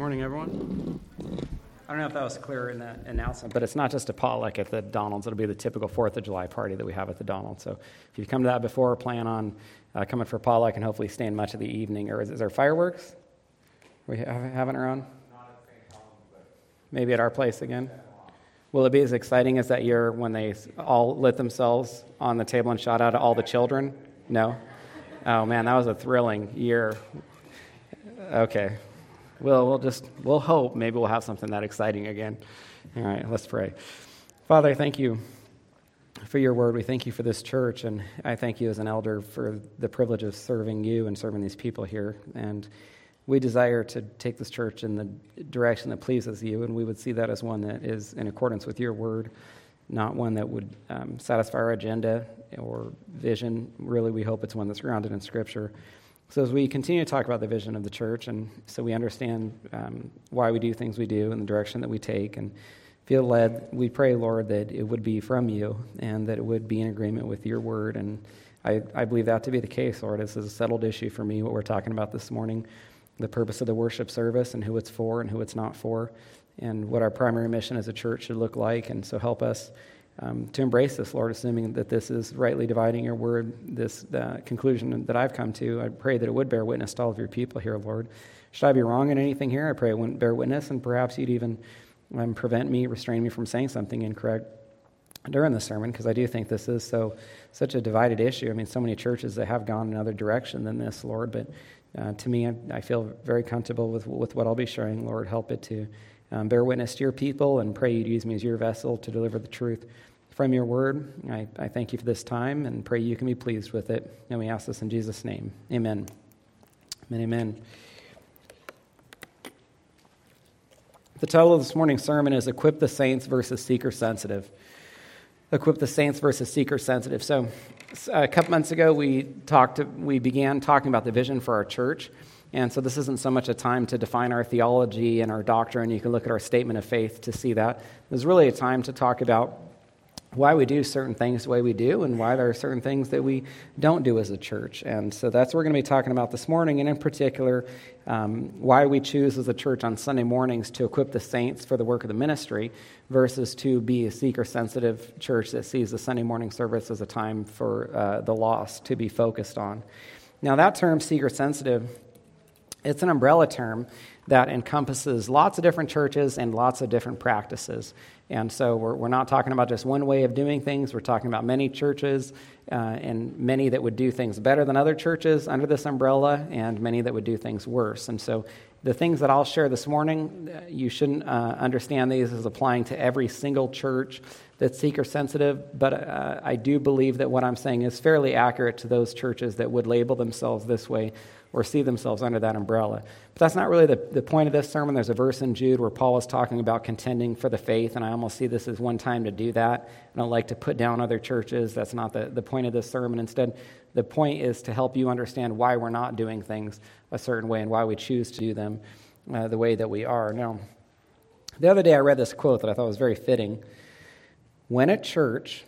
Morning, everyone. I don't know if that was clear in the announcement, but it's not just a potluck at the Donald's. It'll be the typical Fourth of July party that we have at the Donald's. So if you've come to that before, plan on uh, coming for potluck and hopefully staying much of the evening. Or is, is there fireworks? We have, having around? Maybe at our place again. Will it be as exciting as that year when they all lit themselves on the table and shot out all the children? No. Oh man, that was a thrilling year. Okay, well, we'll just, we'll hope maybe we'll have something that exciting again. All right, let's pray. Father, thank you for your word. We thank you for this church, and I thank you as an elder for the privilege of serving you and serving these people here. And we desire to take this church in the direction that pleases you, and we would see that as one that is in accordance with your word, not one that would um, satisfy our agenda or vision. Really, we hope it's one that's grounded in Scripture. So, as we continue to talk about the vision of the church, and so we understand um, why we do things we do and the direction that we take, and feel led, we pray, Lord, that it would be from you and that it would be in agreement with your word. And I, I believe that to be the case, Lord. This is a settled issue for me, what we're talking about this morning the purpose of the worship service and who it's for and who it's not for, and what our primary mission as a church should look like. And so, help us um, to embrace this, Lord, assuming that this is rightly dividing your word, this uh, conclusion that I've come to. I pray that it would bear witness to all of your people here, Lord. Should I be wrong in anything here? I pray it wouldn't bear witness, and perhaps you'd even um, prevent me, restrain me from saying something incorrect during the sermon, because I do think this is so such a divided issue. I mean, so many churches that have gone another direction than this, Lord. But uh, to me, I, I, feel very comfortable with with what I'll be sharing. Lord, help it to um, bear witness to your people, and pray you'd use me as your vessel to deliver the truth from your word. I, I thank you for this time and pray you can be pleased with it. And we ask this in Jesus' name. Amen. Amen. Amen. The title of this morning's sermon is Equip the Saints versus Seeker Sensitive. Equip the Saints versus Seeker Sensitive. So, a couple months ago, we, talked, we began talking about the vision for our church. And so, this isn't so much a time to define our theology and our doctrine. You can look at our statement of faith to see that. It was really a time to talk about why we do certain things the way we do and why there are certain things that we don't do as a church. And so that's what we're going to be talking about this morning, and in particular, um, why we choose as a church on Sunday mornings to equip the saints for the work of the ministry versus to be a seeker sensitive church that sees the Sunday morning service as a time for uh, the lost to be focused on. Now, that term, seeker sensitive, it's an umbrella term that encompasses lots of different churches and lots of different practices. And so we're, we're not talking about just one way of doing things. We're talking about many churches uh, and many that would do things better than other churches under this umbrella, and many that would do things worse. And so the things that I'll share this morning, uh, you shouldn't uh, understand these as applying to every single church that's seeker sensitive, but uh, I do believe that what I'm saying is fairly accurate to those churches that would label themselves this way or see themselves under that umbrella. But that's not really the, the point of this sermon. There's a verse in Jude where Paul is talking about contending for the faith, and I almost see this as one time to do that. I don't like to put down other churches. That's not the, the point of this sermon. Instead, the point is to help you understand why we're not doing things a certain way and why we choose to do them uh, the way that we are. Now, the other day I read this quote that I thought was very fitting. When a church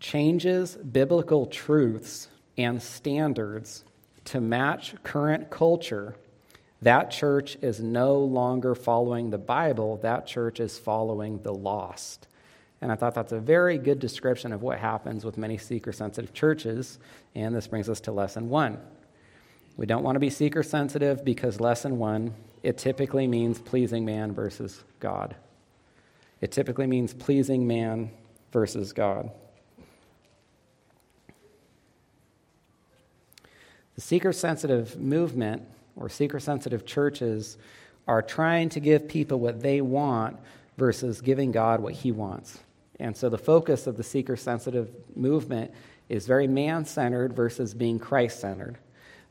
changes biblical truths and standards to match current culture, that church is no longer following the Bible, that church is following the lost. And I thought that's a very good description of what happens with many seeker sensitive churches. And this brings us to lesson one. We don't want to be seeker sensitive because lesson one, it typically means pleasing man versus God. It typically means pleasing man versus God. The seeker sensitive movement or seeker sensitive churches are trying to give people what they want versus giving God what he wants. And so the focus of the seeker sensitive movement is very man centered versus being Christ centered.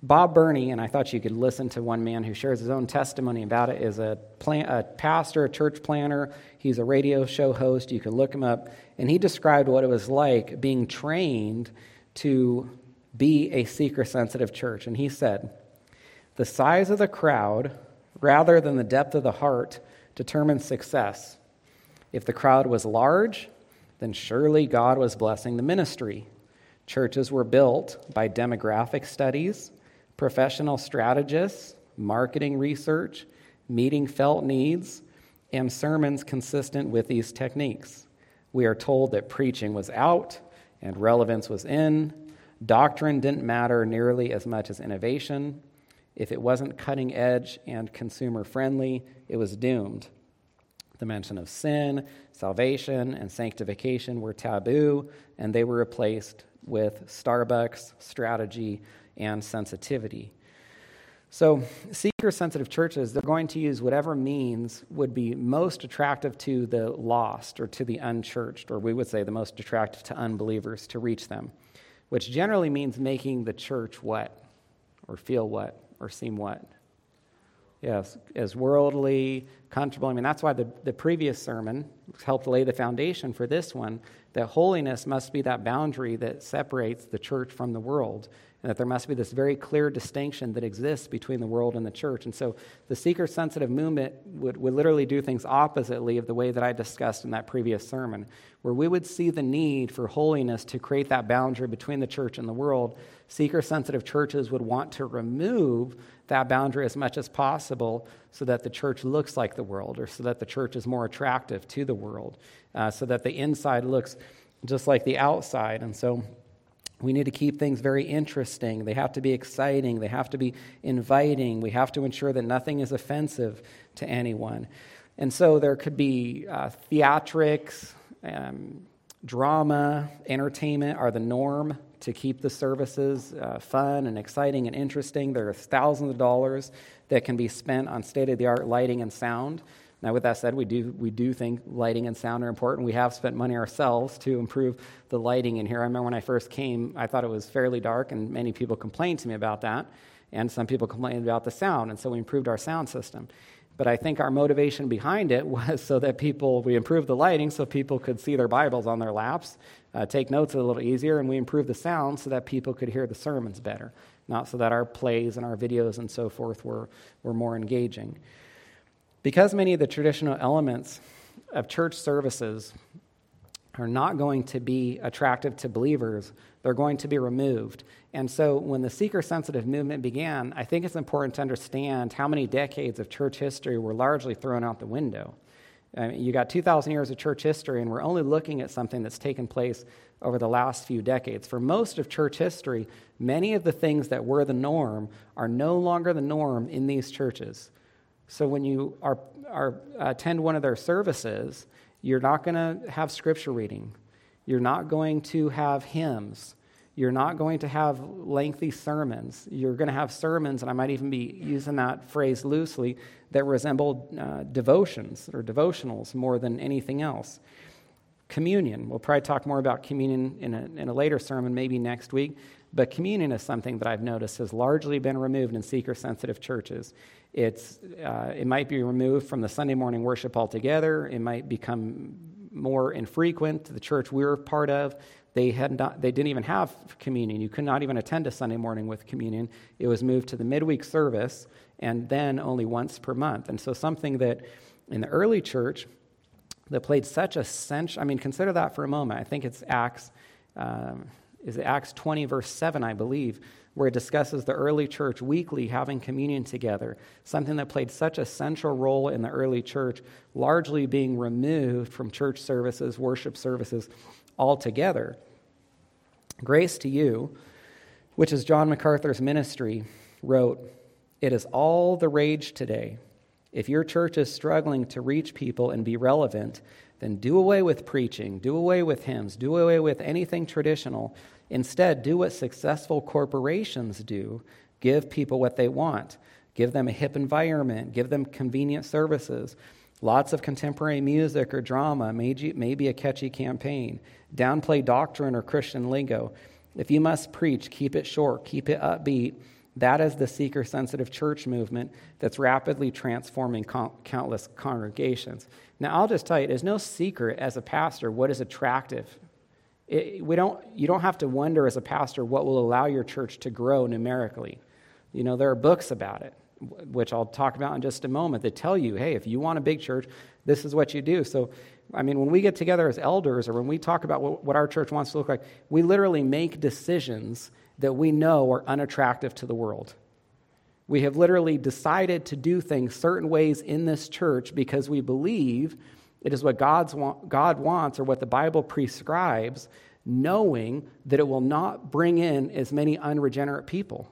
Bob Burney, and I thought you could listen to one man who shares his own testimony about it, is a, plan, a pastor, a church planner. He's a radio show host. You can look him up. And he described what it was like being trained to be a seeker sensitive church. And he said, The size of the crowd, rather than the depth of the heart, determines success. If the crowd was large, then surely God was blessing the ministry. Churches were built by demographic studies, professional strategists, marketing research, meeting felt needs, and sermons consistent with these techniques. We are told that preaching was out and relevance was in. Doctrine didn't matter nearly as much as innovation. If it wasn't cutting edge and consumer friendly, it was doomed. The mention of sin, salvation, and sanctification were taboo, and they were replaced with Starbucks, strategy, and sensitivity. So, seeker sensitive churches, they're going to use whatever means would be most attractive to the lost or to the unchurched, or we would say the most attractive to unbelievers to reach them, which generally means making the church what? Or feel what? Or seem what? Yes, as worldly, comfortable. I mean, that's why the, the previous sermon helped lay the foundation for this one that holiness must be that boundary that separates the church from the world and that there must be this very clear distinction that exists between the world and the church. And so the seeker sensitive movement would, would literally do things oppositely of the way that I discussed in that previous sermon, where we would see the need for holiness to create that boundary between the church and the world. Seeker sensitive churches would want to remove that boundary as much as possible so that the church looks like the world or so that the church is more attractive to the world, uh, so that the inside looks just like the outside. And so we need to keep things very interesting. They have to be exciting. They have to be inviting. We have to ensure that nothing is offensive to anyone. And so there could be uh, theatrics, um, drama, entertainment are the norm to keep the services uh, fun and exciting and interesting. There are thousands of dollars that can be spent on state of the art lighting and sound. Now, with that said, we do, we do think lighting and sound are important. We have spent money ourselves to improve the lighting in here. I remember when I first came, I thought it was fairly dark, and many people complained to me about that. And some people complained about the sound, and so we improved our sound system. But I think our motivation behind it was so that people, we improved the lighting so people could see their Bibles on their laps, uh, take notes a little easier, and we improved the sound so that people could hear the sermons better, not so that our plays and our videos and so forth were, were more engaging. Because many of the traditional elements of church services are not going to be attractive to believers, they're going to be removed. And so when the seeker sensitive movement began, I think it's important to understand how many decades of church history were largely thrown out the window. I mean, you got 2,000 years of church history, and we're only looking at something that's taken place over the last few decades. For most of church history, many of the things that were the norm are no longer the norm in these churches. So when you are, are attend one of their services, you're not going to have scripture reading. You're not going to have hymns. You're not going to have lengthy sermons. You're going to have sermons, and I might even be using that phrase loosely, that resemble uh, devotions or devotionals more than anything else. Communion. We'll probably talk more about communion in a, in a later sermon, maybe next week. But communion is something that I've noticed has largely been removed in seeker sensitive churches. It's, uh, it might be removed from the Sunday morning worship altogether. It might become more infrequent. The church we are part of, they, had not, they didn't even have communion. You could not even attend a Sunday morning with communion. It was moved to the midweek service and then only once per month. And so, something that in the early church that played such a central, I mean, consider that for a moment. I think it's Acts, um, is Acts 20, verse 7, I believe, where it discusses the early church weekly having communion together, something that played such a central role in the early church, largely being removed from church services, worship services altogether. Grace to You, which is John MacArthur's ministry, wrote, It is all the rage today. If your church is struggling to reach people and be relevant, then do away with preaching, do away with hymns, do away with anything traditional Instead, do what successful corporations do give people what they want. Give them a hip environment, give them convenient services, lots of contemporary music or drama, maybe a catchy campaign, downplay doctrine or Christian lingo. If you must preach, keep it short, keep it upbeat. That is the seeker sensitive church movement that's rapidly transforming countless congregations. Now, I'll just tell you, there's no secret as a pastor what is attractive it, we don't, you don't have to wonder as a pastor what will allow your church to grow numerically. You know, there are books about it, which I'll talk about in just a moment, that tell you, hey, if you want a big church, this is what you do. So, I mean, when we get together as elders or when we talk about what, what our church wants to look like, we literally make decisions that we know are unattractive to the world. We have literally decided to do things certain ways in this church because we believe it is what God's God wants or what the Bible prescribes, knowing that it will not bring in as many unregenerate people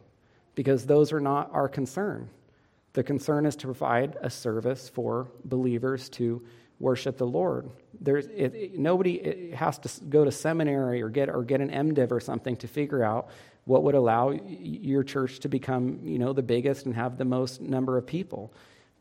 because those are not our concern. The concern is to provide a service for believers to worship the Lord. There's, it, it, nobody has to go to seminary or get, or get an MDiv or something to figure out what would allow your church to become you know, the biggest and have the most number of people.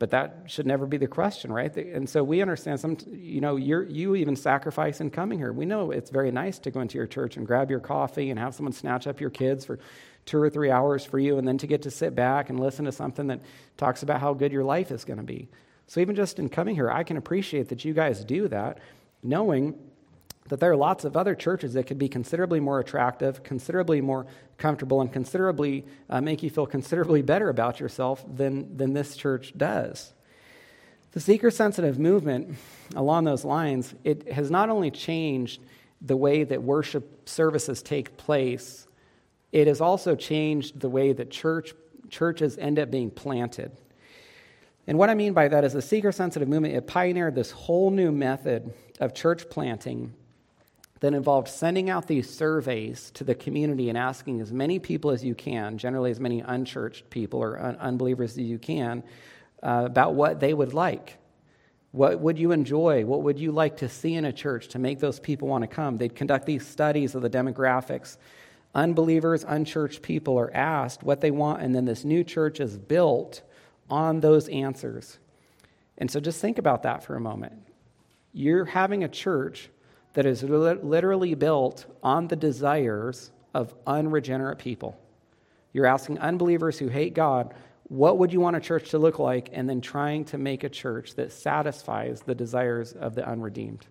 But that should never be the question, right? And so we understand some, you know, you you even sacrifice in coming here. We know it's very nice to go into your church and grab your coffee and have someone snatch up your kids for two or three hours for you, and then to get to sit back and listen to something that talks about how good your life is going to be. So even just in coming here, I can appreciate that you guys do that, knowing that there are lots of other churches that could be considerably more attractive, considerably more comfortable, and considerably uh, make you feel considerably better about yourself than, than this church does. The seeker sensitive movement, along those lines, it has not only changed the way that worship services take place it has also changed the way that church, churches end up being planted. And what I mean by that is the seeker sensitive movement, it pioneered this whole new method of church planting that involved sending out these surveys to the community and asking as many people as you can, generally as many unchurched people or un- unbelievers as you can, uh, about what they would like. What would you enjoy? What would you like to see in a church to make those people want to come? They'd conduct these studies of the demographics Unbelievers, unchurched people are asked what they want, and then this new church is built on those answers. And so just think about that for a moment. You're having a church that is literally built on the desires of unregenerate people. You're asking unbelievers who hate God, what would you want a church to look like? And then trying to make a church that satisfies the desires of the unredeemed.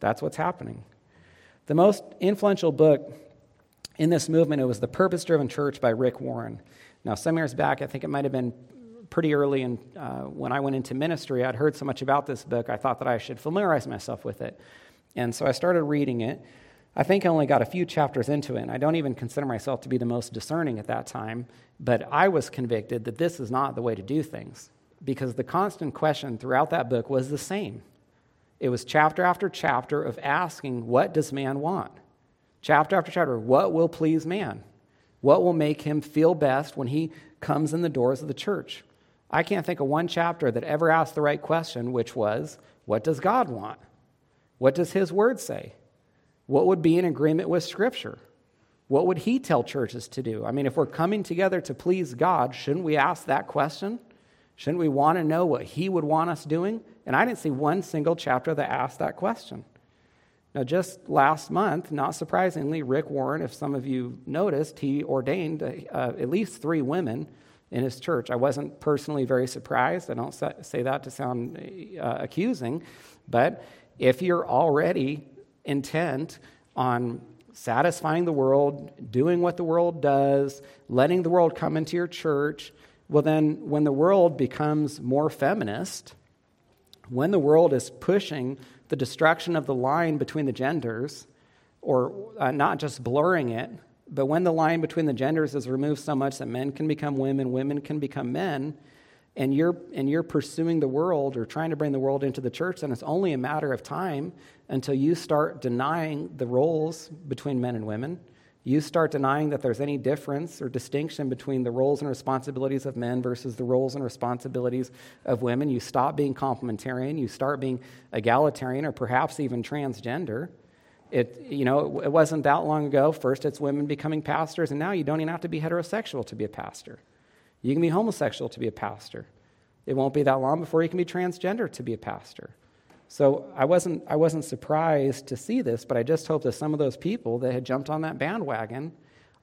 That's what's happening. The most influential book in this movement, it was The Purpose Driven Church by Rick Warren. Now, some years back, I think it might have been pretty early in, uh, when I went into ministry, I'd heard so much about this book, I thought that I should familiarize myself with it. And so I started reading it. I think I only got a few chapters into it, and I don't even consider myself to be the most discerning at that time, but I was convicted that this is not the way to do things because the constant question throughout that book was the same. It was chapter after chapter of asking, What does man want? Chapter after chapter. What will please man? What will make him feel best when he comes in the doors of the church? I can't think of one chapter that ever asked the right question, which was, What does God want? What does his word say? What would be in agreement with Scripture? What would he tell churches to do? I mean, if we're coming together to please God, shouldn't we ask that question? Shouldn't we want to know what he would want us doing? And I didn't see one single chapter that asked that question. Now, just last month, not surprisingly, Rick Warren, if some of you noticed, he ordained uh, at least three women in his church. I wasn't personally very surprised. I don't say that to sound uh, accusing, but if you're already intent on satisfying the world, doing what the world does, letting the world come into your church, well, then when the world becomes more feminist, when the world is pushing the destruction of the line between the genders, or uh, not just blurring it, but when the line between the genders is removed so much that men can become women, women can become men, and you're, and you're pursuing the world or trying to bring the world into the church, then it's only a matter of time until you start denying the roles between men and women you start denying that there's any difference or distinction between the roles and responsibilities of men versus the roles and responsibilities of women. You stop being complementarian, you start being egalitarian or perhaps even transgender. It, you know, it wasn't that long ago. First, it's women becoming pastors, and now you don't even have to be heterosexual to be a pastor. You can be homosexual to be a pastor. It won't be that long before you can be transgender to be a pastor. So I wasn't, I wasn't surprised to see this, but I just hope that some of those people that had jumped on that bandwagon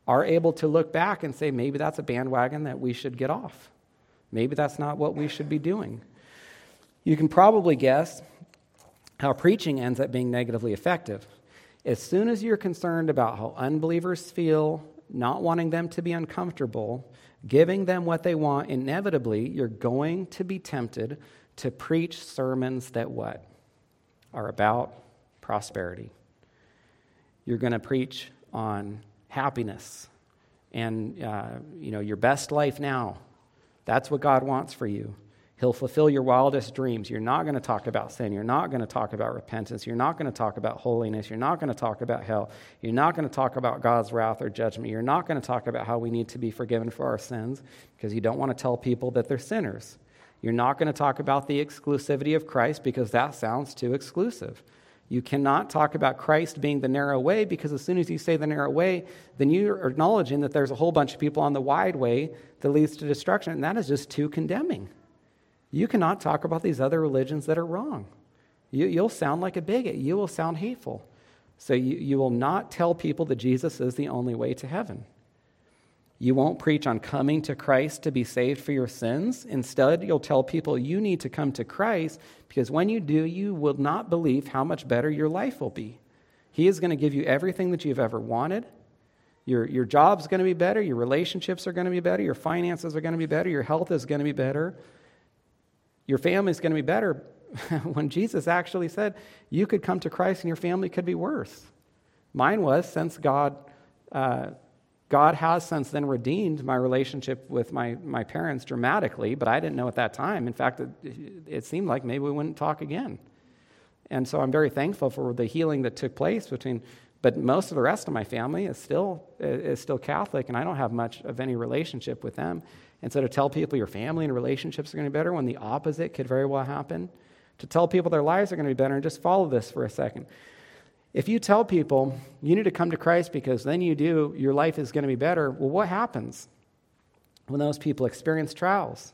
are able to look back and say, maybe that's a bandwagon that we should get off. Maybe that's not what we should be doing. You can probably guess how preaching ends up being negatively effective. As soon as you're concerned about how unbelievers feel, not wanting them to be uncomfortable, giving them what they want, inevitably you're going to be tempted to preach sermons that what? are about prosperity. You're going to preach on happiness and uh, you know your best life now That's what God wants for you. He'll fulfill your wildest dreams. You're not going to talk about sin. You're not going to talk about repentance. You're not going to talk about holiness. You're not going to talk about hell. You're not going to talk about God's wrath or judgment. You're not going to talk about how we need to be forgiven for our sins because you don't want to tell people that they're sinners. You're not going to talk about the exclusivity of Christ because that sounds too exclusive. You cannot talk about Christ being the narrow way because as soon as you say the narrow way, then you're acknowledging that there's a whole bunch of people on the wide way that leads to destruction, and that is just too condemning. You cannot talk about these other religions that are wrong. You, will sound like a bigot. You will sound hateful. So you, you will not tell people that Jesus is the only way to heaven. You won't preach on coming to Christ to be saved for your sins. Instead, you'll tell people you need to come to Christ because when you do, you will not believe how much better your life will be. He is going to give you everything that you've ever wanted. Your, your job's going to be better. Your relationships are going to be better. Your finances are going to be better. Your health is going to be better. Your family's going to be better. when Jesus actually said, you could come to Christ and your family could be worse. Mine was since God. Uh, God has since then redeemed my relationship with my, my parents dramatically, but I didn't know at that time. In fact, it, it, seemed like maybe we wouldn't talk again. And so I'm very thankful for the healing that took place between, but most of the rest of my family is still, is still Catholic, and I don't have much of any relationship with them. And so to tell people your family and relationships are going to be better when the opposite could very well happen, to tell people their lives are going to be better, and just follow this for a second. If you tell people you need to come to Christ because then you do, your life is going to be better, well, what happens when those people experience trials?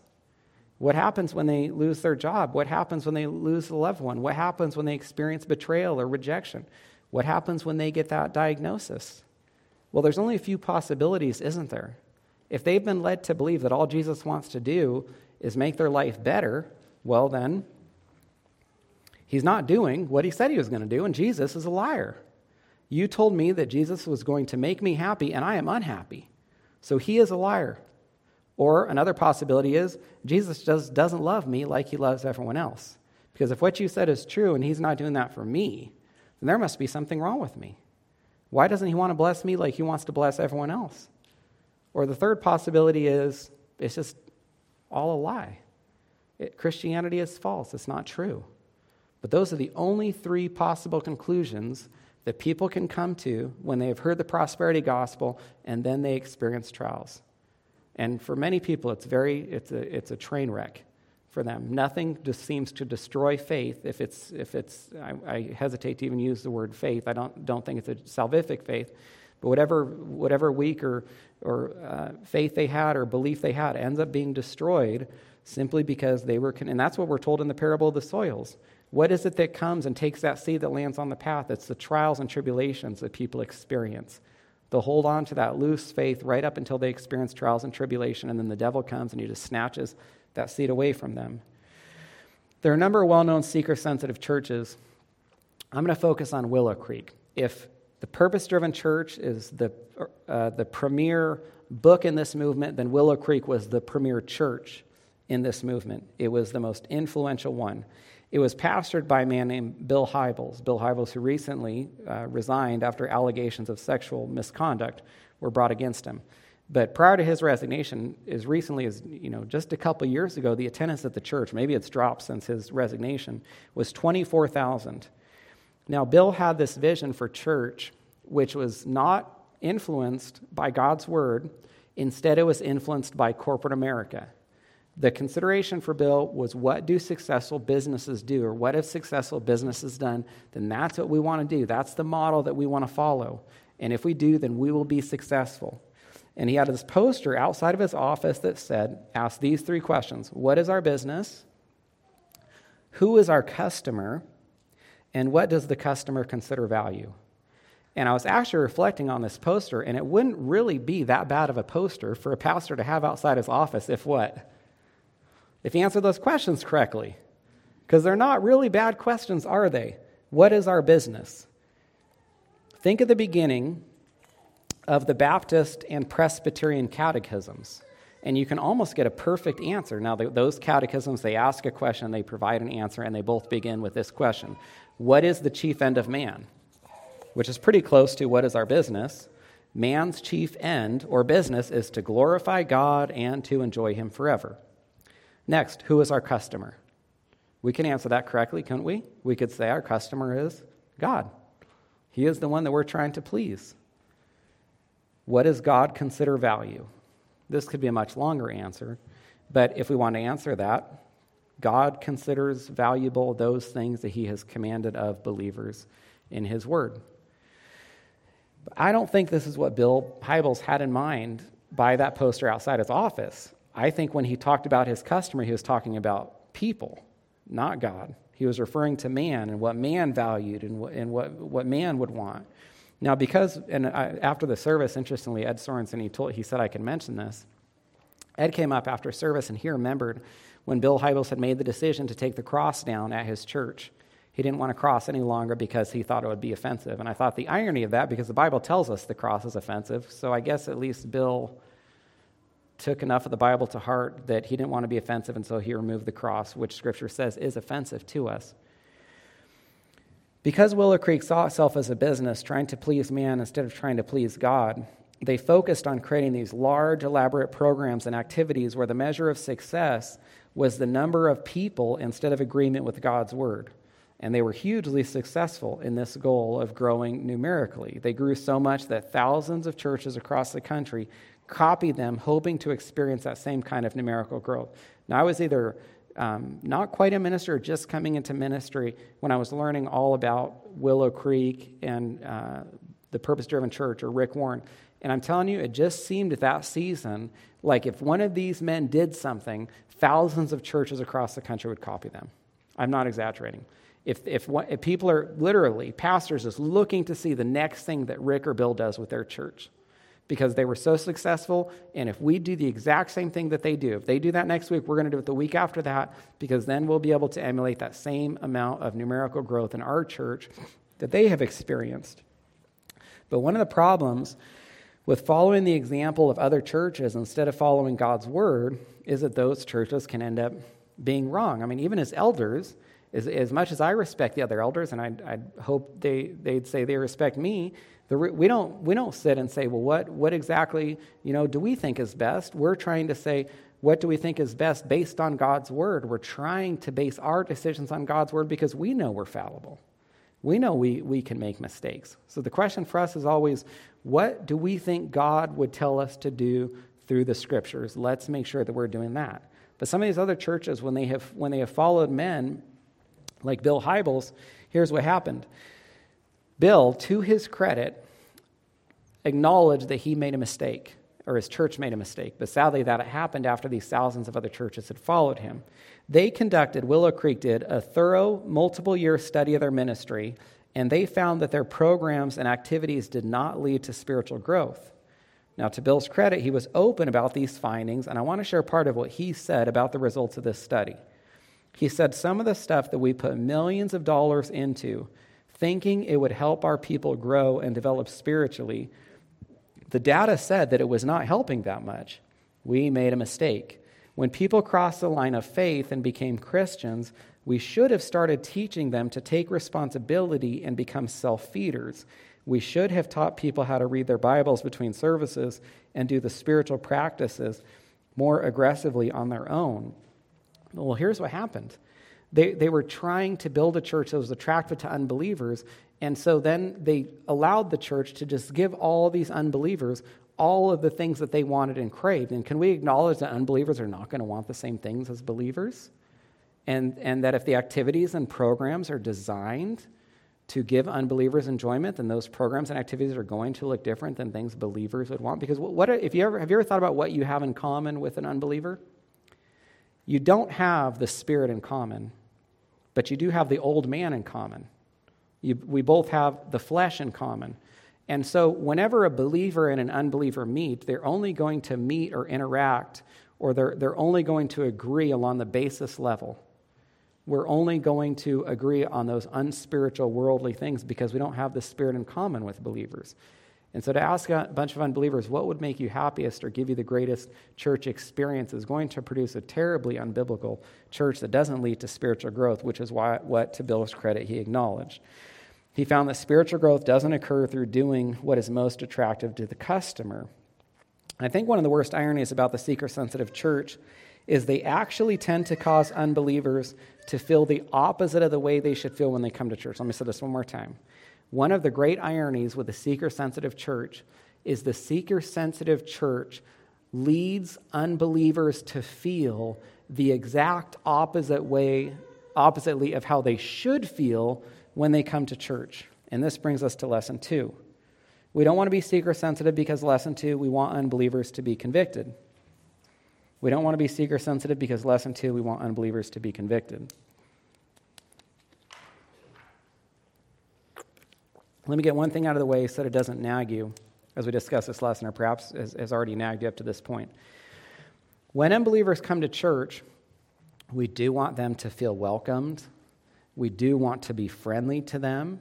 What happens when they lose their job? What happens when they lose a loved one? What happens when they experience betrayal or rejection? What happens when they get that diagnosis? Well, there's only a few possibilities, isn't there? If they've been led to believe that all Jesus wants to do is make their life better, well, then He's not doing what he said he was going to do, and Jesus is a liar. You told me that Jesus was going to make me happy, and I am unhappy. So he is a liar. Or another possibility is Jesus just doesn't love me like he loves everyone else. Because if what you said is true and he's not doing that for me, then there must be something wrong with me. Why doesn't he want to bless me like he wants to bless everyone else? Or the third possibility is it's just all a lie. It, Christianity is false, it's not true. But those are the only three possible conclusions that people can come to when they have heard the prosperity gospel and then they experience trials. And for many people, it's, very, it's, a, it's a train wreck for them. Nothing just seems to destroy faith if it's, if it's I, I hesitate to even use the word faith. I don't, don't think it's a salvific faith. But whatever, whatever weak or, or uh, faith they had or belief they had ends up being destroyed simply because they were, con- and that's what we're told in the parable of the soils. What is it that comes and takes that seed that lands on the path? It's the trials and tribulations that people experience. They'll hold on to that loose faith right up until they experience trials and tribulation, and then the devil comes and he just snatches that seed away from them. There are a number of well known seeker sensitive churches. I'm going to focus on Willow Creek. If the purpose driven church is the, uh, the premier book in this movement, then Willow Creek was the premier church in this movement. It was the most influential one. It was pastored by a man named Bill Hybels. Bill Hybels, who recently uh, resigned after allegations of sexual misconduct were brought against him. But prior to his resignation, as recently as you know, just a couple years ago, the attendance at the church, maybe it's dropped since his resignation, was 24,000. Now, Bill had this vision for church, which was not influenced by God's word. Instead, it was influenced by corporate America. The consideration for Bill was what do successful businesses do, or what have successful businesses done? Then that's what we want to do. That's the model that we want to follow. And if we do, then we will be successful. And he had this poster outside of his office that said, Ask these three questions What is our business? Who is our customer? And what does the customer consider value? And I was actually reflecting on this poster, and it wouldn't really be that bad of a poster for a pastor to have outside his office if what? if he answered those questions correctly. Because they're not really bad questions, are they? What is our business? Think of the beginning of the Baptist and Presbyterian catechisms, and you can almost get a perfect answer. Now, those catechisms, they ask a question, they provide an answer, and they both begin with this question What is the chief end of man? Which is pretty close to what is our business. Man's chief end or business is to glorify God and to enjoy Him forever. Next, who is our customer? We can answer that correctly, couldn't we? We could say our customer is God. He is the one that we're trying to please. What does God consider value? This could be a much longer answer, but if we want to answer that, God considers valuable those things that He has commanded of believers in His Word. But I don't think this is what Bill Hybels had in mind by that poster outside his office. I think when he talked about his customer, he was talking about people, not God. He was referring to man and what man valued and what, and what, what man would want. Now, because, and I, after the service, interestingly, Ed Sorensen, he, told, he said I could mention this. Ed came up after service and he remembered when Bill Hybels had made the decision to take the cross down at his church. He didn't want to cross any longer because he thought it would be offensive. And I thought the irony of that, because the Bible tells us the cross is offensive, so I guess at least Bill took enough of the Bible to heart that he didn't want to be offensive, and so he removed the cross, which Scripture says is offensive to us. Because Willow Creek saw itself as a business trying to please man instead of trying to please God, they focused on creating these large, elaborate programs and activities where the measure of success was the number of people instead of agreement with God's word. And they were hugely successful in this goal of growing numerically. They grew so much that thousands of churches across the country copied them, hoping to experience that same kind of numerical growth. Now, I was either um, not quite a minister, just coming into ministry when I was learning all about Willow Creek and uh, the Purpose Driven Church or Rick Warren. And I'm telling you, it just seemed at that season like if one of these men did something, thousands of churches across the country would copy them. I'm not exaggerating. If, if, if people are literally, pastors is looking to see the next thing that Rick or Bill does with their church because they were so successful. And if we do the exact same thing that they do, if they do that next week, we're going to do it the week after that because then we'll be able to emulate that same amount of numerical growth in our church that they have experienced. But one of the problems with following the example of other churches instead of following God's word is that those churches can end up being wrong. I mean, even as elders, as, as much as I respect the other elders, and I, hope they, they'd say they respect me, the, we, don't, we don't sit and say, well, what, what exactly you know, do we think is best? We're trying to say, what do we think is best based on God's word? We're trying to base our decisions on God's word because we know we're fallible. We know we, we can make mistakes. So the question for us is always, what do we think God would tell us to do through the scriptures? Let's make sure that we're doing that. But some of these other churches, when they have, when they have followed men like Bill Hybels, here's what happened. Bill, to his credit, acknowledged that he made a mistake, or his church made a mistake. But sadly, that happened after these thousands of other churches had followed him. They conducted, Willow Creek did, a thorough, multiple year study of their ministry, and they found that their programs and activities did not lead to spiritual growth. Now, to Bill's credit, he was open about these findings, and I want to share part of what he said about the results of this study. He said some of the stuff that we put millions of dollars into, thinking it would help our people grow and develop spiritually, the data said that it was not helping that much. We made a mistake. When people crossed the line of faith and became Christians, we should have started teaching them to take responsibility and become self feeders. We should have taught people how to read their Bibles between services and do the spiritual practices more aggressively on their own. Well, here's what happened. They, they were trying to build a church that was attractive to unbelievers, and so then they allowed the church to just give all these unbelievers all of the things that they wanted and craved. And can we acknowledge that unbelievers are not going to want the same things as believers? And, and that if the activities and programs are designed to give unbelievers enjoyment, then those programs and activities are going to look different than things believers would want. Because what, if you ever, have you ever thought about what you have in common with an unbeliever? You don't have the spirit in common, but you do have the old man in common. You, we both have the flesh in common. And so, whenever a believer and an unbeliever meet, they're only going to meet or interact, or they're, they're only going to agree along the basis level. We're only going to agree on those unspiritual, worldly things because we don't have the spirit in common with believers. And so, to ask a bunch of unbelievers, what would make you happiest or give you the greatest church experience is going to produce a terribly unbiblical church that doesn't lead to spiritual growth, which is why, what, to Bill's credit, he acknowledged. He found that spiritual growth doesn't occur through doing what is most attractive to the customer. I think one of the worst ironies about the seeker sensitive church is they actually tend to cause unbelievers to feel the opposite of the way they should feel when they come to church. Let me say this one more time. One of the great ironies with the seeker sensitive church is the seeker sensitive church leads unbelievers to feel the exact opposite way, oppositely of how they should feel when they come to church. And this brings us to lesson two. We don't want to be seeker sensitive because, lesson two, we want unbelievers to be convicted. We don't want to be seeker sensitive because, lesson two, we want unbelievers to be convicted. Let me get one thing out of the way so that it doesn't nag you as we discuss this lesson, or perhaps has, already nagged you up to this point. When unbelievers come to church, we do want them to feel welcomed. We do want to be friendly to them.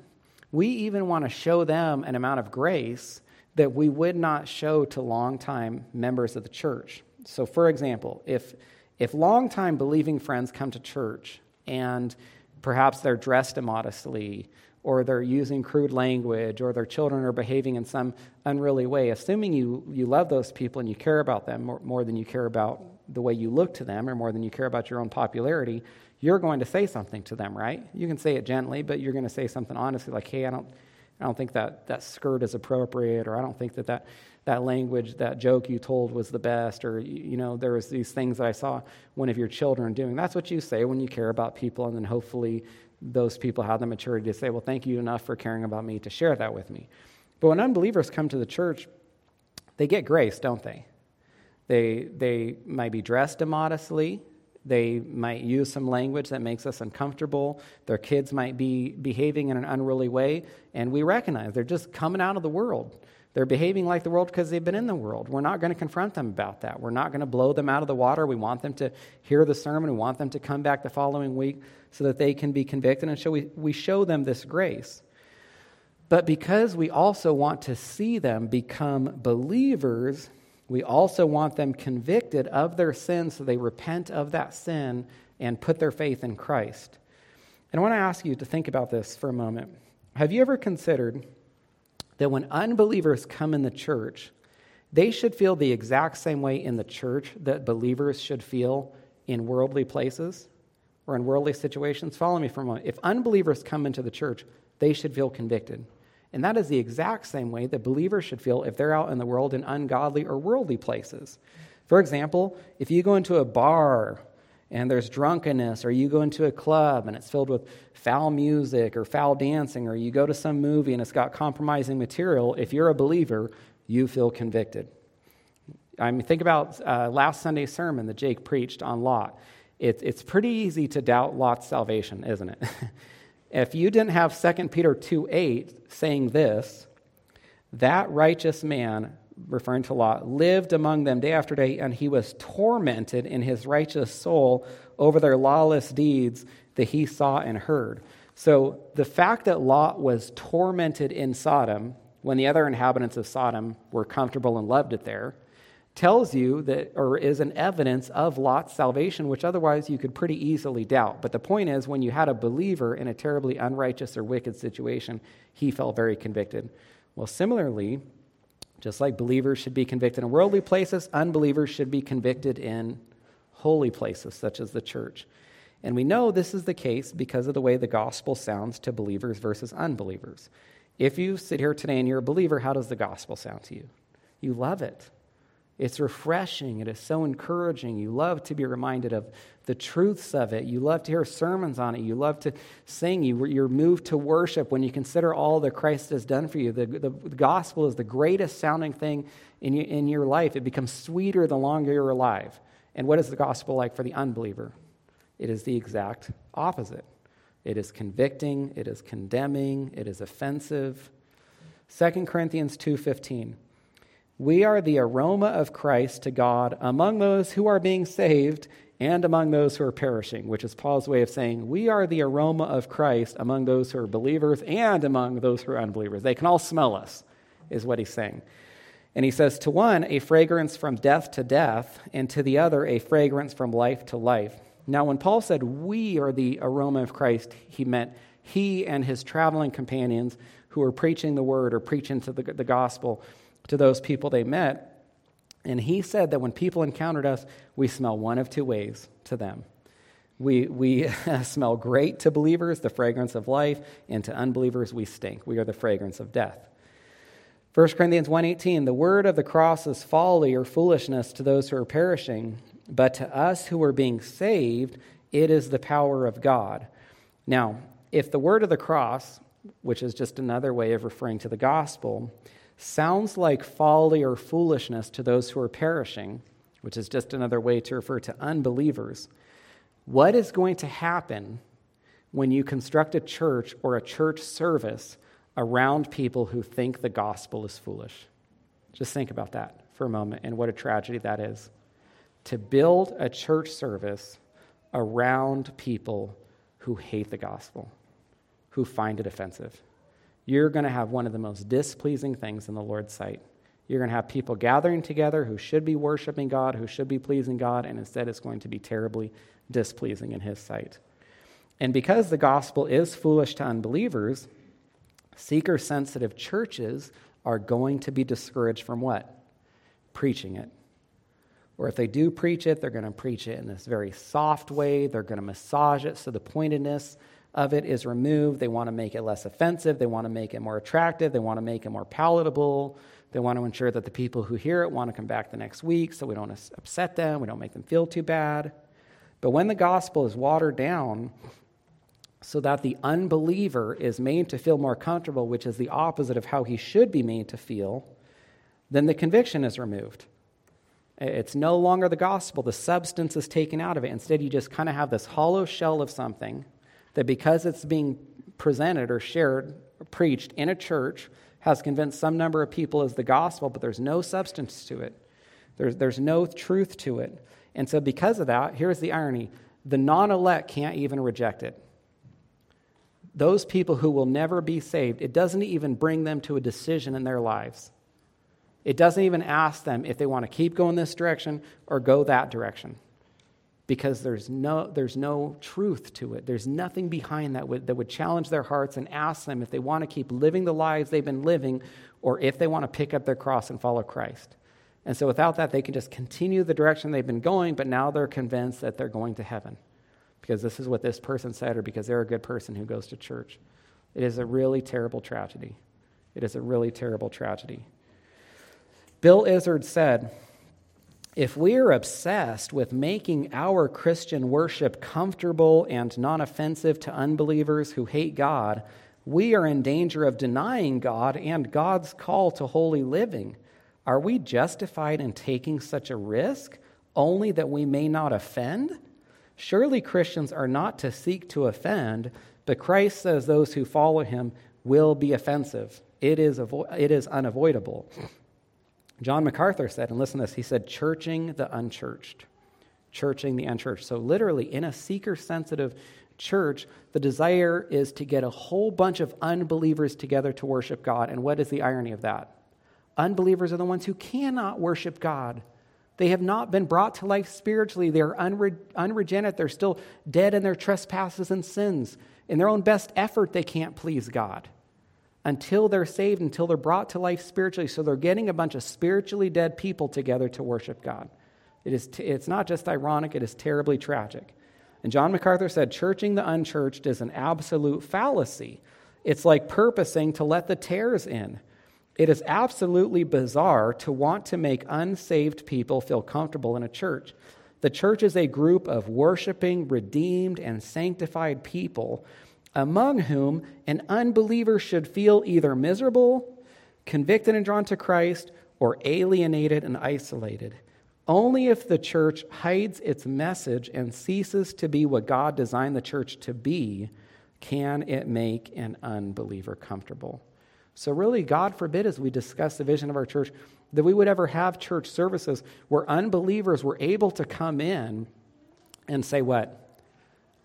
We even want to show them an amount of grace that we would not show to longtime members of the church. So, for example, if, if longtime believing friends come to church and perhaps they're dressed immodestly, or they're using crude language, or their children are behaving in some unruly way, assuming you, you love those people and you care about them more, more than you care about the way you look to them, or more than you care about your own popularity, you're going to say something to them, right? You can say it gently, but you're going to say something honestly, like, hey, I don't, I don't think that, that skirt is appropriate, or I don't think that, that that language, that joke you told was the best, or, you know, there was these things that I saw one of your children doing. That's what you say when you care about people, and then hopefully those people have the maturity to say, well, thank you enough for caring about me to share that with me. But when unbelievers come to the church, they get grace, don't they? They, they might be dressed immodestly. They might use some language that makes us uncomfortable. Their kids might be behaving in an unruly way, and we recognize they're just coming out of the world. They're behaving like the world because they've been in the world. We're not going to confront them about that. We're not going to blow them out of the water. We want them to hear the sermon. We want them to come back the following week so that they can be convicted. And so we, we show them this grace. But because we also want to see them become believers, we also want them convicted of their sin so they repent of that sin and put their faith in Christ. And I want to ask you to think about this for a moment. Have you ever considered that when unbelievers come in the church, they should feel the exact same way in the church that believers should feel in worldly places or in worldly situations? Follow me for a moment. If unbelievers come into the church, they should feel convicted. And that is the exact same way that believers should feel if they're out in the world in ungodly or worldly places. For example, if you go into a bar and there's drunkenness, or you go into a club and it's filled with foul music or foul dancing, or you go to some movie and it's got compromising material, if you're a believer, you feel convicted. I mean, think about uh, last Sunday's sermon that Jake preached on Lot. It, it's pretty easy to doubt Lot's salvation, isn't it? if you didn't have 2 Peter 2 8 saying this, that righteous man referring to Lot, lived among them day after day, and he was tormented in his righteous soul over their lawless deeds that he saw and heard. So the fact that Lot was tormented in Sodom when the other inhabitants of Sodom were comfortable and loved it there tells you that, or is an evidence of Lot's salvation, which otherwise you could pretty easily doubt. But the point is, when you had a believer in a terribly unrighteous or wicked situation, he felt very convicted. Well, similarly, just like believers should be convicted in worldly places, unbelievers should be convicted in holy places, such as the church. And we know this is the case because of the way the gospel sounds to believers versus unbelievers. If you sit here today and you're a believer, how does the gospel sound to you? You love it. It's refreshing. It is so encouraging. You love to be reminded of the truths of it. You love to hear sermons on it. You love to sing. You, you're moved to worship when you consider all that Christ has done for you. The, the, gospel is the greatest sounding thing in, you, in your life. It becomes sweeter the longer you're alive. And what is the gospel like for the unbeliever? It is the exact opposite. It is convicting, it is condemning, it is offensive. 2 Corinthians 2:15 we are the aroma of Christ to God among those who are being saved and among those who are perishing, which is Paul's way of saying, We are the aroma of Christ among those who are believers and among those who are unbelievers. They can all smell us, is what he's saying. And he says, To one, a fragrance from death to death, and to the other, a fragrance from life to life. Now, when Paul said we are the aroma of Christ, he meant he and his traveling companions who were preaching the word or preaching to the, the gospel to those people they met. And he said that when people encountered us, we smell one of two ways to them. We, we smell great to believers, the fragrance of life, and to unbelievers, we stink. We are the fragrance of death. 1 Corinthians 1:18 The word of the cross is folly or foolishness to those who are perishing, but to us who are being saved it is the power of God. Now, if the word of the cross, which is just another way of referring to the gospel, sounds like folly or foolishness to those who are perishing, which is just another way to refer to unbelievers, what is going to happen when you construct a church or a church service around people who think the gospel is foolish. Just think about that for a moment and what a tragedy that is. To build a church service around people who hate the gospel, who find it offensive. You're going to have one of the most displeasing things in the Lord's sight. You're going to have people gathering together who should be worshiping God, who should be pleasing God, and instead it's going to be terribly displeasing in His sight. And because the gospel is foolish to unbelievers, Seeker sensitive churches are going to be discouraged from what? Preaching it. Or if they do preach it, they're going to preach it in this very soft way. They're going to massage it so the pointedness of it is removed. They want to make it less offensive. They want to make it more attractive. They want to make it more palatable. They want to ensure that the people who hear it want to come back the next week so we don't upset them, we don't make them feel too bad. But when the gospel is watered down, so that the unbeliever is made to feel more comfortable, which is the opposite of how he should be made to feel, then the conviction is removed. It's no longer the gospel. The substance is taken out of it. Instead, you just kind of have this hollow shell of something that, because it's being presented or shared, or preached in a church, has convinced some number of people as the gospel, but there's no substance to it. There's, there's no truth to it. And so, because of that, here's the irony the non elect can't even reject it those people who will never be saved, it doesn't even bring them to a decision in their lives. It doesn't even ask them if they want to keep going this direction or go that direction because there's no, there's no truth to it. There's nothing behind that would, that would challenge their hearts and ask them if they want to keep living the lives they've been living or if they want to pick up their cross and follow Christ. And so without that, they can just continue the direction they've been going, but now they're convinced that they're going to heaven because this is what this person said or because they're a good person who goes to church. It is a really terrible tragedy. It is a really terrible tragedy. Bill Izzard said, if we are obsessed with making our Christian worship comfortable and non offensive to unbelievers who hate God, we are in danger of denying God and God's call to holy living. Are we justified in taking such a risk only that we may not offend? Surely Christians are not to seek to offend, but Christ says those who follow him will be offensive. It is, avo- it is unavoidable. John MacArthur said, and listen to this, he said, churching the unchurched. Churching the unchurched. So, literally, in a seeker sensitive church, the desire is to get a whole bunch of unbelievers together to worship God. And what is the irony of that? Unbelievers are the ones who cannot worship God they have not been brought to life spiritually. They're unre- unregenerate. They're still dead in their trespasses and sins. In their own best effort, they can't please God until they're saved, until they're brought to life spiritually. So they're getting a bunch of spiritually dead people together to worship God. It is t- it's not just ironic, it is terribly tragic. And John MacArthur said, Churching the unchurched is an absolute fallacy. It's like purposing to let the tares in. It is absolutely bizarre to want to make unsaved people feel comfortable in a church. The church is a group of worshiping, redeemed, and sanctified people among whom an unbeliever should feel either miserable, convicted and drawn to Christ, or alienated and isolated. Only if the church hides its message and ceases to be what God designed the church to be can it make an unbeliever comfortable. So, really, God forbid, as we discuss the vision of our church, that we would ever have church services where unbelievers were able to come in and say, What?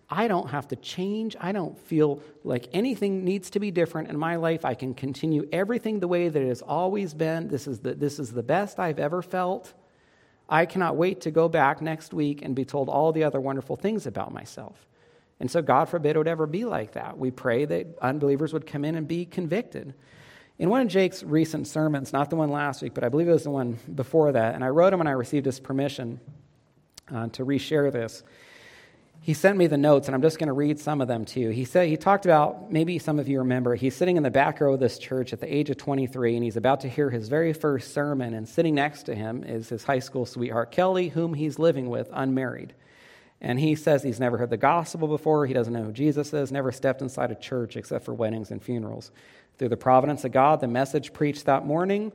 I don't have to change. I don't feel like anything needs to be different in my life. I can continue everything the way that it has always been. This is the, this is the best I've ever felt. I cannot wait to go back next week and be told all the other wonderful things about myself. And so, God forbid it would ever be like that. We pray that unbelievers would come in and be convicted. In one of Jake's recent sermons, not the one last week, but I believe it was the one before that, and I wrote him when I received his permission uh, to reshare this. He sent me the notes, and I'm just going to read some of them to you. He said he talked about maybe some of you remember. He's sitting in the back row of this church at the age of 23, and he's about to hear his very first sermon. And sitting next to him is his high school sweetheart Kelly, whom he's living with, unmarried. And he says he's never heard the gospel before. He doesn't know who Jesus is. Never stepped inside a church except for weddings and funerals. Through the providence of God, the message preached that morning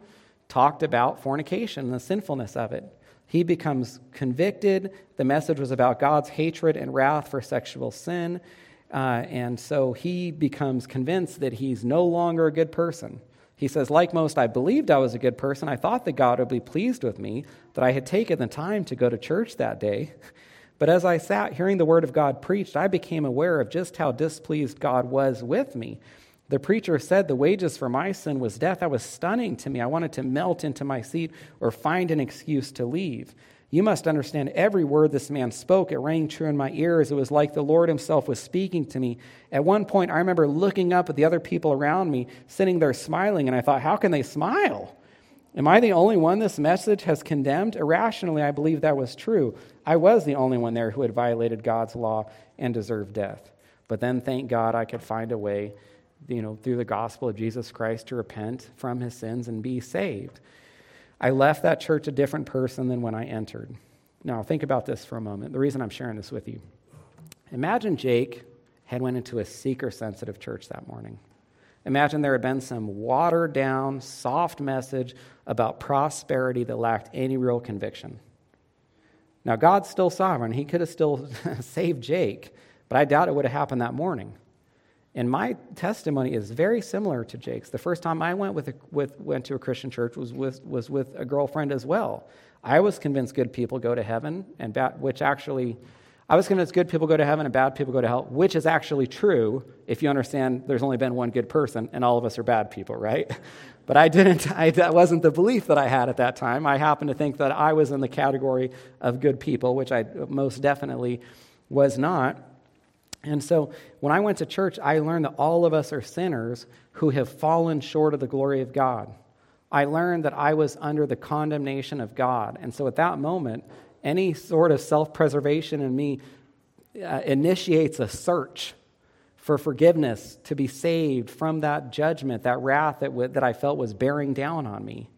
talked about fornication and the sinfulness of it. He becomes convicted. The message was about God's hatred and wrath for sexual sin. Uh, and so he becomes convinced that he's no longer a good person. He says, like most, I believed I was a good person. I thought that God would be pleased with me, that I had taken the time to go to church that day. But as I sat hearing the word of God preached, I became aware of just how displeased God was with me. The preacher said the wages for my sin was death. That was stunning to me. I wanted to melt into my seat or find an excuse to leave. You must understand every word this man spoke. It rang true in my ears. It was like the Lord Himself was speaking to me. At one point, I remember looking up at the other people around me, sitting there smiling, and I thought, how can they smile? Am I the only one this message has condemned? Irrationally, I believe that was true. I was the only one there who had violated God's law and deserved death. But then, thank God, I could find a way you know, through the gospel of Jesus Christ to repent from his sins and be saved. I left that church a different person than when I entered. Now, think about this for a moment. The reason I'm sharing this with you. Imagine Jake had went into a seeker-sensitive church that morning. Imagine there had been some watered down, soft message about prosperity that lacked any real conviction. Now, God's still sovereign. He could have still saved Jake, but I doubt it would have happened that morning. And my testimony is very similar to Jake's. The first time I went, with, a, with went to a Christian church was with, was with a girlfriend as well. I was convinced good people go to heaven, and bad, which actually, I was convinced good people go to heaven and bad people go to hell, which is actually true if you understand there's only been one good person and all of us are bad people, right? But I didn't, I, that wasn't the belief that I had at that time. I happened to think that I was in the category of good people, which I most definitely was not. And so when I went to church, I learned that all of us are sinners who have fallen short of the glory of God. I learned that I was under the condemnation of God. And so at that moment, any sort of self preservation in me uh, initiates a search for forgiveness to be saved from that judgment, that wrath that, w- that I felt was bearing down on me.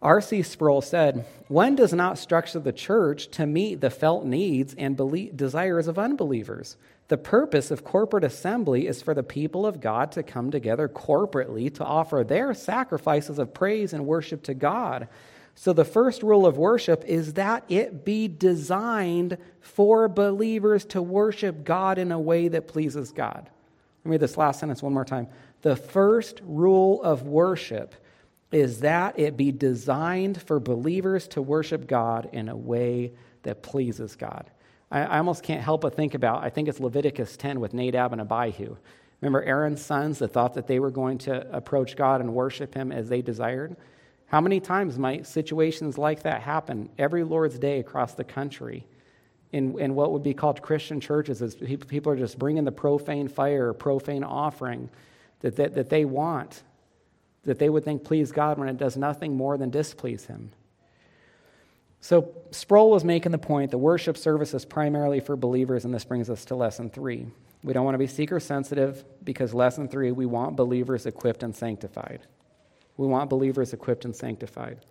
R.C. Sproul said, One does not structure the church to meet the felt needs and desires of unbelievers. The purpose of corporate assembly is for the people of God to come together corporately to offer their sacrifices of praise and worship to God. So, the first rule of worship is that it be designed for believers to worship God in a way that pleases God. Let me read this last sentence one more time. The first rule of worship is that it be designed for believers to worship God in a way that pleases God. I, I, almost can't help but think about, I think it's Leviticus 10 with Nadab and Abihu. Remember Aaron's sons that thought that they were going to approach God and worship him as they desired? How many times might situations like that happen every Lord's Day across the country? In, in what would be called Christian churches, as people are just bringing the profane fire or profane offering that, that, that they want that they would think please God when it does nothing more than displease Him. So Sproul was making the point the worship service is primarily for believers, and this brings us to lesson three. We don't want to be seeker sensitive because lesson three, we want believers equipped and sanctified. We want believers equipped and sanctified.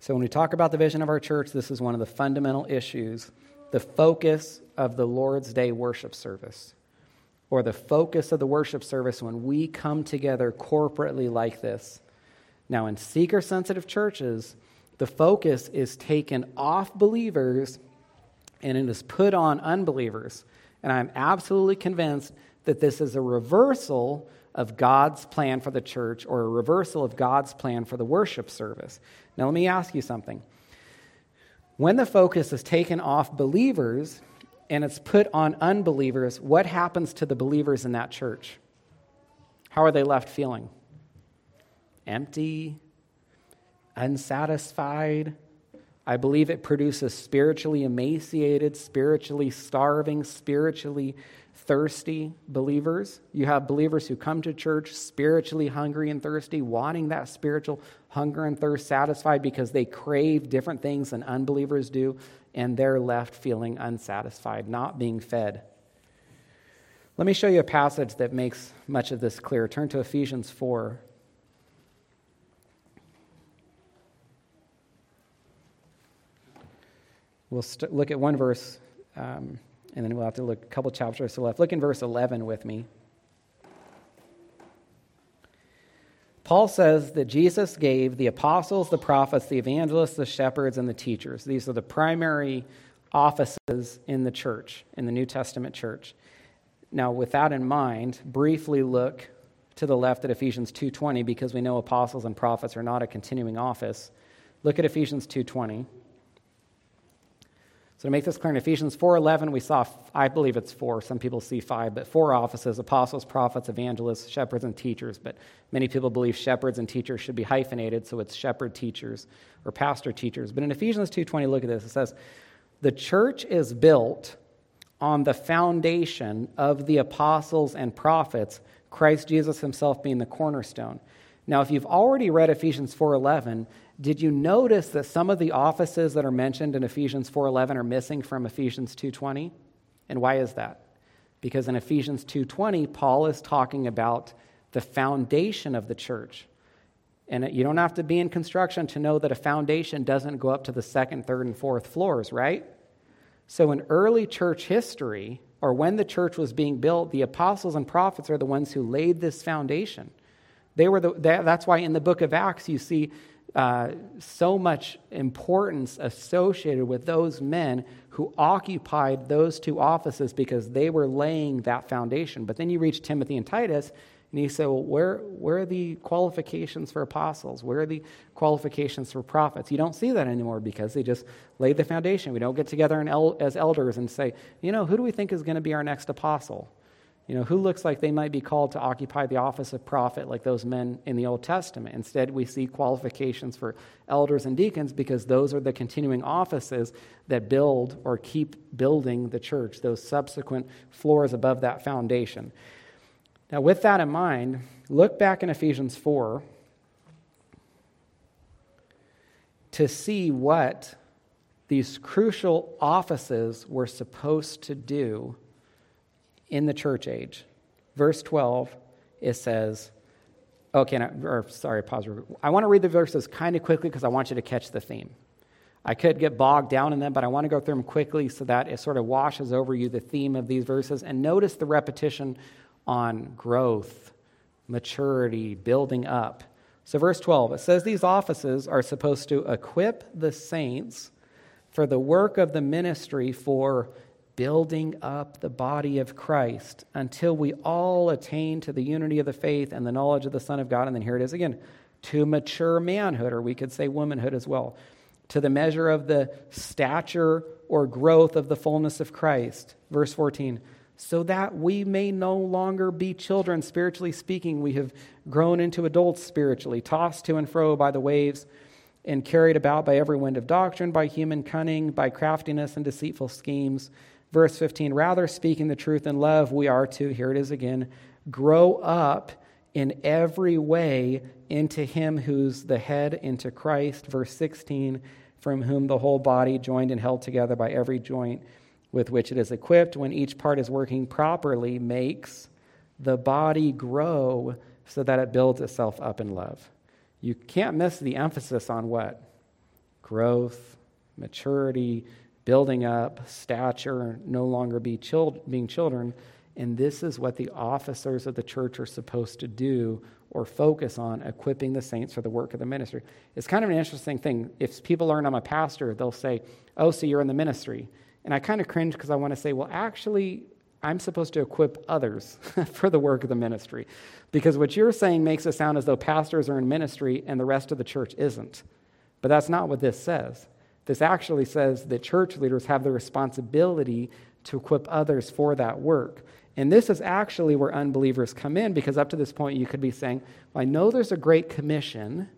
So, when we talk about the vision of our church, this is one of the fundamental issues the focus of the Lord's Day worship service or the focus of the worship service when we come together corporately like this. Now, in seeker sensitive churches, the focus is taken off believers and it is put on unbelievers. And I'm absolutely convinced that this is a reversal of God's plan for the church or a reversal of God's plan for the worship service. Now, let me ask you something. When the focus is taken off believers and it's put on unbelievers, what happens to the believers in that church? How are they left feeling? Empty, unsatisfied, I believe it produces spiritually emaciated, spiritually starving, spiritually thirsty believers. You have believers who come to church spiritually hungry and thirsty, wanting that spiritual hunger and thirst satisfied because they crave different things than unbelievers do, and they're left feeling unsatisfied, not being fed. Let me show you a passage that makes much of this clear. Turn to Ephesians 4. We'll st- look at one verse, um, and then we'll have to look a couple chapters to left. Look in verse 11 with me. Paul says that Jesus gave the apostles, the prophets, the evangelists, the shepherds, and the teachers. These are the primary offices in the church, in the New Testament church. Now, with that in mind, briefly look to the left at Ephesians 2:20 because we know apostles and prophets are not a continuing office. Look at Ephesians 2:20. So to make this clear, in Ephesians 4:11, we saw I believe it's four. Some people see five, but four offices: apostles, prophets, evangelists, shepherds, and teachers. But many people believe shepherds and teachers should be hyphenated, so it's shepherd teachers or pastor teachers. But in Ephesians 2:20, look at this. It says, "The church is built on the foundation of the apostles and prophets, Christ Jesus himself being the cornerstone. Now, if you've already read Ephesians 4:11, did you notice that some of the offices that are mentioned in Ephesians 4:11 are missing from Ephesians 2:20? And why is that? Because in Ephesians 2:20, Paul is talking about the foundation of the church. And you don't have to be in construction to know that a foundation doesn't go up to the second, third, and fourth floors, right? So, in early church history, or when the church was being built, the apostles and prophets are the ones who laid this foundation. They were the, that's why in the book of Acts you see uh, so much importance associated with those men who occupied those two offices because they were laying that foundation. But then you reach Timothy and Titus, and you say, well, where, where are the qualifications for apostles? Where are the qualifications for prophets? You don't see that anymore because they just laid the foundation. We don't get together el- as elders and say, you know, who do we think is going to be our next apostle? You know, who looks like they might be called to occupy the office of prophet like those men in the Old Testament? Instead, we see qualifications for elders and deacons because those are the continuing offices that build or keep building the church, those subsequent floors above that foundation. Now, with that in mind, look back in Ephesians 4 to see what these crucial offices were supposed to do in the church age. Verse 12, it says, okay, or sorry, pause. I want to read the verses kind of quickly because I want you to catch the theme. I could get bogged down in them, but I want to go through them quickly so that it sort of washes over you the theme of these verses. And notice the repetition on growth, maturity, building up. So, verse 12, it says these offices are supposed to equip the saints for the work of the ministry for building up the body of Christ until we all attain to the unity of the faith and the knowledge of the Son of God. And then here it is again to mature manhood, or we could say womanhood as well, to the measure of the stature or growth of the fullness of Christ. Verse 14 so that we may no longer be children, spiritually speaking. We have grown into adults spiritually, tossed to and fro by the waves and carried about by every wind of doctrine, by human cunning, by craftiness and deceitful schemes. Verse 15 Rather, speaking the truth in love, we are to, here it is again, grow up in every way into Him who's the head, into Christ. Verse 16 From whom the whole body, joined and held together by every joint, with which it is equipped when each part is working properly makes the body grow so that it builds itself up in love. You can't miss the emphasis on what? Growth, maturity, building up, stature, no longer be being children. And this is what the officers of the church are supposed to do or focus on equipping the saints for the work of the ministry. It's kind of an interesting thing. If people learn I'm a pastor, they'll say, Oh, so you're in the ministry. And I kind of cringe because I want to say, well, actually, I'm supposed to equip others for the work of the ministry. Because what you're saying makes it sound as though pastors are in ministry and the rest of the church isn't. But that's not what this says. This actually says that church leaders have the responsibility to equip others for that work. And this is actually where unbelievers come in because up to this point you could be saying, well, I know there's a great commission.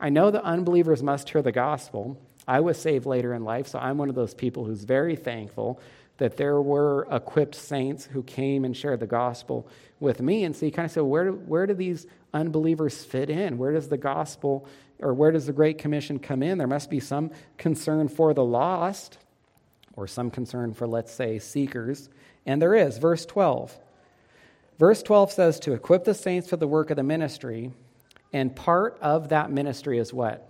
I know that unbelievers must hear the gospel. I was saved later in life, so I'm one of those people who's very thankful that there were equipped saints who came and shared the gospel with me. And so you kind of say, where do, where do these unbelievers fit in? Where does the gospel or where does the Great Commission come in? There must be some concern for the lost or some concern for, let's say, seekers. And there is. Verse 12. Verse 12 says to equip the saints for the work of the ministry. And part of that ministry is what?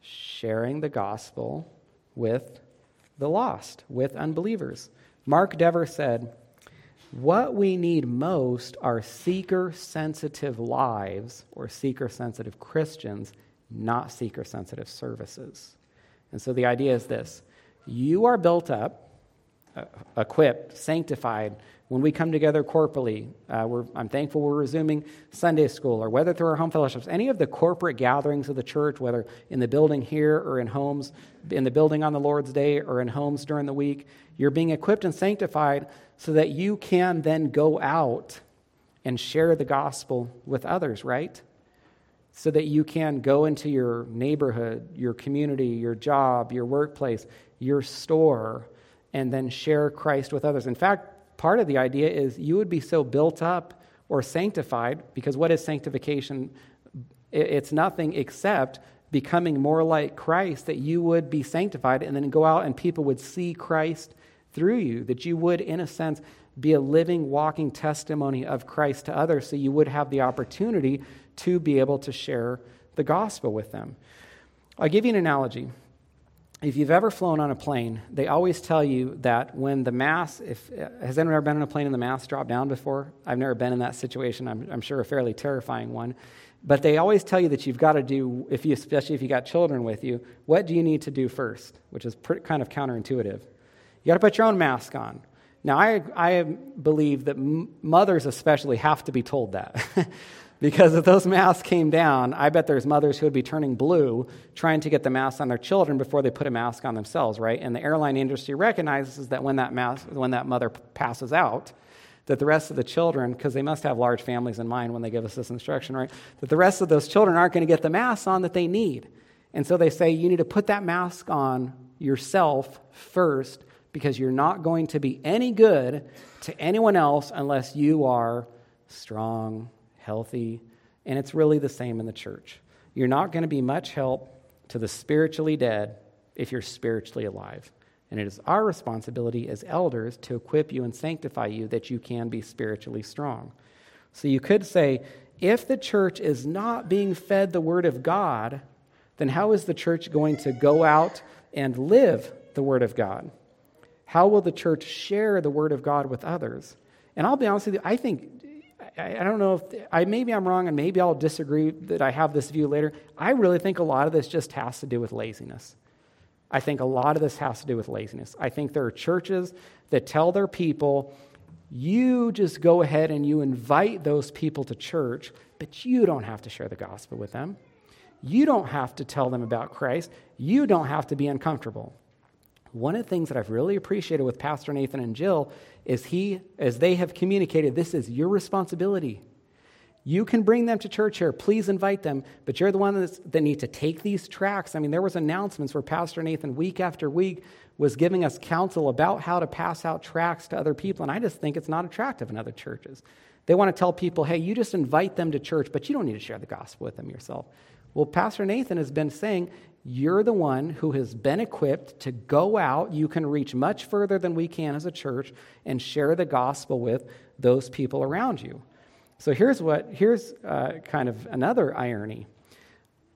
Sharing the gospel with the lost, with unbelievers. Mark Dever said, What we need most are seeker sensitive lives or seeker sensitive Christians, not seeker sensitive services. And so the idea is this you are built up, equipped, sanctified when we come together corporately. Uh, I'm thankful we're resuming Sunday school, or whether through our home fellowships, any of the corporate gatherings of the church, whether in the building here or in homes, in the building on the Lord's Day or in homes during the week, you're being equipped and sanctified so that you can then go out and share the gospel with others, right? So that you can go into your neighborhood, your community, your job, your workplace, your store, and then share Christ with others. In fact, part of the idea is you would be so built up or sanctified, because what is sanctification? It's nothing except becoming more like Christ, that you would be sanctified and then go out and people would see Christ through you, that you would, in a sense, be a living, walking testimony of Christ to others, so you would have the opportunity to be able to share the gospel with them. I'll give you an analogy if you've ever flown on a plane, they always tell you that when the mask, if, uh, has anyone ever been on a plane and the mass dropped down before? I've never been in that situation. I'm, I'm sure a fairly terrifying one. But they always tell you that you've got to do, if you, especially if you got children with you, what do you need to do first? Which is pretty, kind of counterintuitive. You got to put your own mask on. Now, I, I believe that m- mothers especially have to be told that. Because if those masks came down, I bet there's mothers who would be turning blue trying to get the mask on their children before they put a mask on themselves, right? And the airline industry recognizes that when that, mask, when that mother passes out, that the rest of the children, because they must have large families in mind when they give us this instruction, right? That the rest of those children aren't going to get the masks on that they need. And so they say you need to put that mask on yourself first because you're not going to be any good to anyone else unless you are strong healthy, and it's really the same in the church. You're not going to be much help to the spiritually dead if you're spiritually alive. And it is our responsibility as elders to equip you and sanctify you that you can be spiritually strong. So you could say, if the church is not being fed the Word of God, then how is the church going to go out and live the Word of God? How will the church share the Word of God with others? And I'll be honest with you, I think I, don't know if I maybe I'm wrong, and maybe I'll disagree that I have this view later. I really think a lot of this just has to do with laziness. I think a lot of this has to do with laziness. I think there are churches that tell their people, you just go ahead and you invite those people to church, but you don't have to share the gospel with them. You don't have to tell them about Christ. You don't have to be uncomfortable. One of the things that I've really appreciated with Pastor Nathan and Jill is he, as they have communicated, this is your responsibility. You can bring them to church here. Please invite them. But you're the one that need to take these tracts I mean, there was announcements where Pastor Nathan, week after week, was giving us counsel about how to pass out tracts to other people. And I just think it's not attractive in other churches. They want to tell people, hey, you just invite them to church, but you don't need to share the gospel with them yourself. Well, Pastor Nathan has been saying, you're the one who has been equipped to go out. You can reach much further than we can as a church and share the gospel with those people around you. So here's what here's uh, kind of another irony.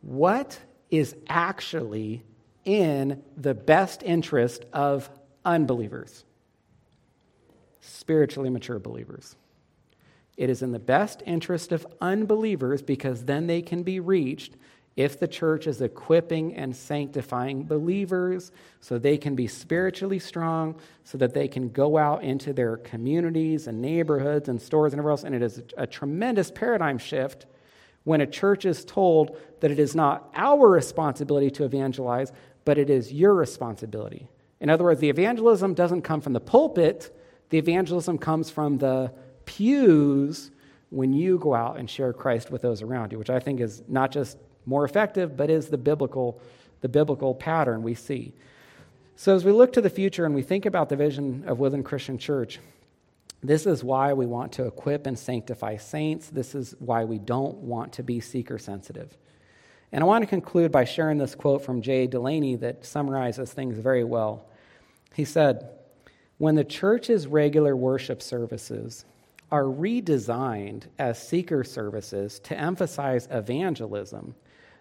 What is actually in the best interest of unbelievers? Spiritually mature believers. It is in the best interest of unbelievers because then they can be reached if the church is equipping and sanctifying believers so they can be spiritually strong, so that they can go out into their communities and neighborhoods and stores and everywhere else. And it is a tremendous paradigm shift when a church is told that it is not our responsibility to evangelize, but it is your responsibility. In other words, the evangelism doesn't come from the pulpit, the evangelism comes from the pews when you go out and share Christ with those around you, which I think is not just more effective, but is the biblical, the biblical pattern we see. So, as we look to the future and we think about the vision of Woodland Christian Church, this is why we want to equip and sanctify saints. This is why we don't want to be seeker sensitive. And I want to conclude by sharing this quote from Jay Delaney that summarizes things very well. He said, When the church's regular worship services are redesigned as seeker services to emphasize evangelism,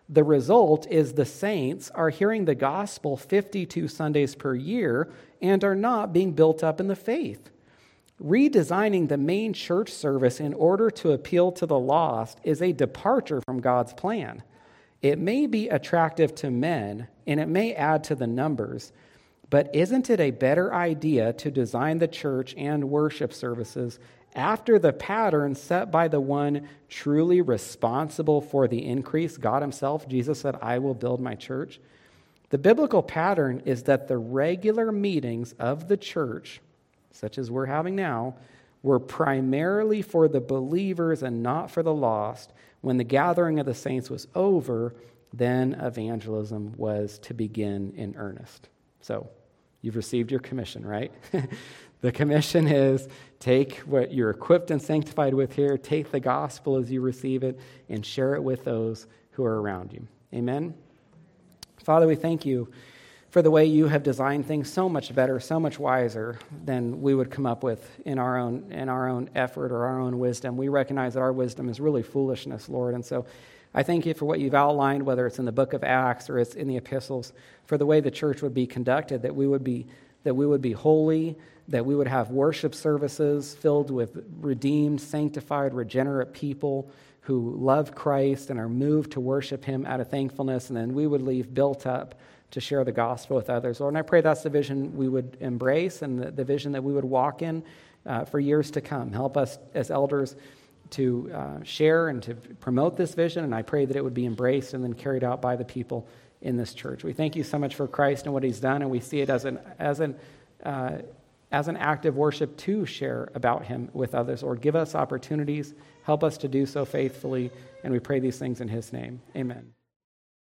the result is the saints are hearing the gospel 52 Sundays per year and are not being built up in the faith. Redesigning the main church service in order to appeal to the lost is a departure from God's plan. It may be attractive to men and it may add to the numbers, but isn't it a better idea to design the church and worship services after the pattern set by the one truly responsible for the increase, God Himself? Jesus said, I will build my church. The biblical pattern is that the regular meetings of the church, such as we're having now, were primarily for the believers and not for the lost, when the gathering of the saints was over, then evangelism was to begin in earnest. So, you've received your commission, right? the commission is take what you're equipped and sanctified with here, take the gospel as you receive it, and share it with those who are around you. Amen. Father, we thank you for the way you have designed things so much better, so much wiser than we would come up with in our own in our own effort or our own wisdom. We recognize that our wisdom is really foolishness, Lord, and so I thank you for what you've outlined, whether it's in the book of Acts or it's in the epistles, for the way the church would be conducted, that we would be that we would be holy, that we would have worship services filled with redeemed, sanctified, regenerate people who love Christ and are moved to worship him out of thankfulness, and then we would leave built up to share the gospel with others. Lord, and I pray that's the vision we would embrace and the, the vision that we would walk in uh, for years to come. Help us as elders to uh, share and to promote this vision, and I pray that it would be embraced and then carried out by the people in this church. We thank you so much for Christ and what he's done, and we see it as an, as an, uh, as an act of worship to share about him with others. Or give us opportunities, help us to do so faithfully, and we pray these things in his name. Amen.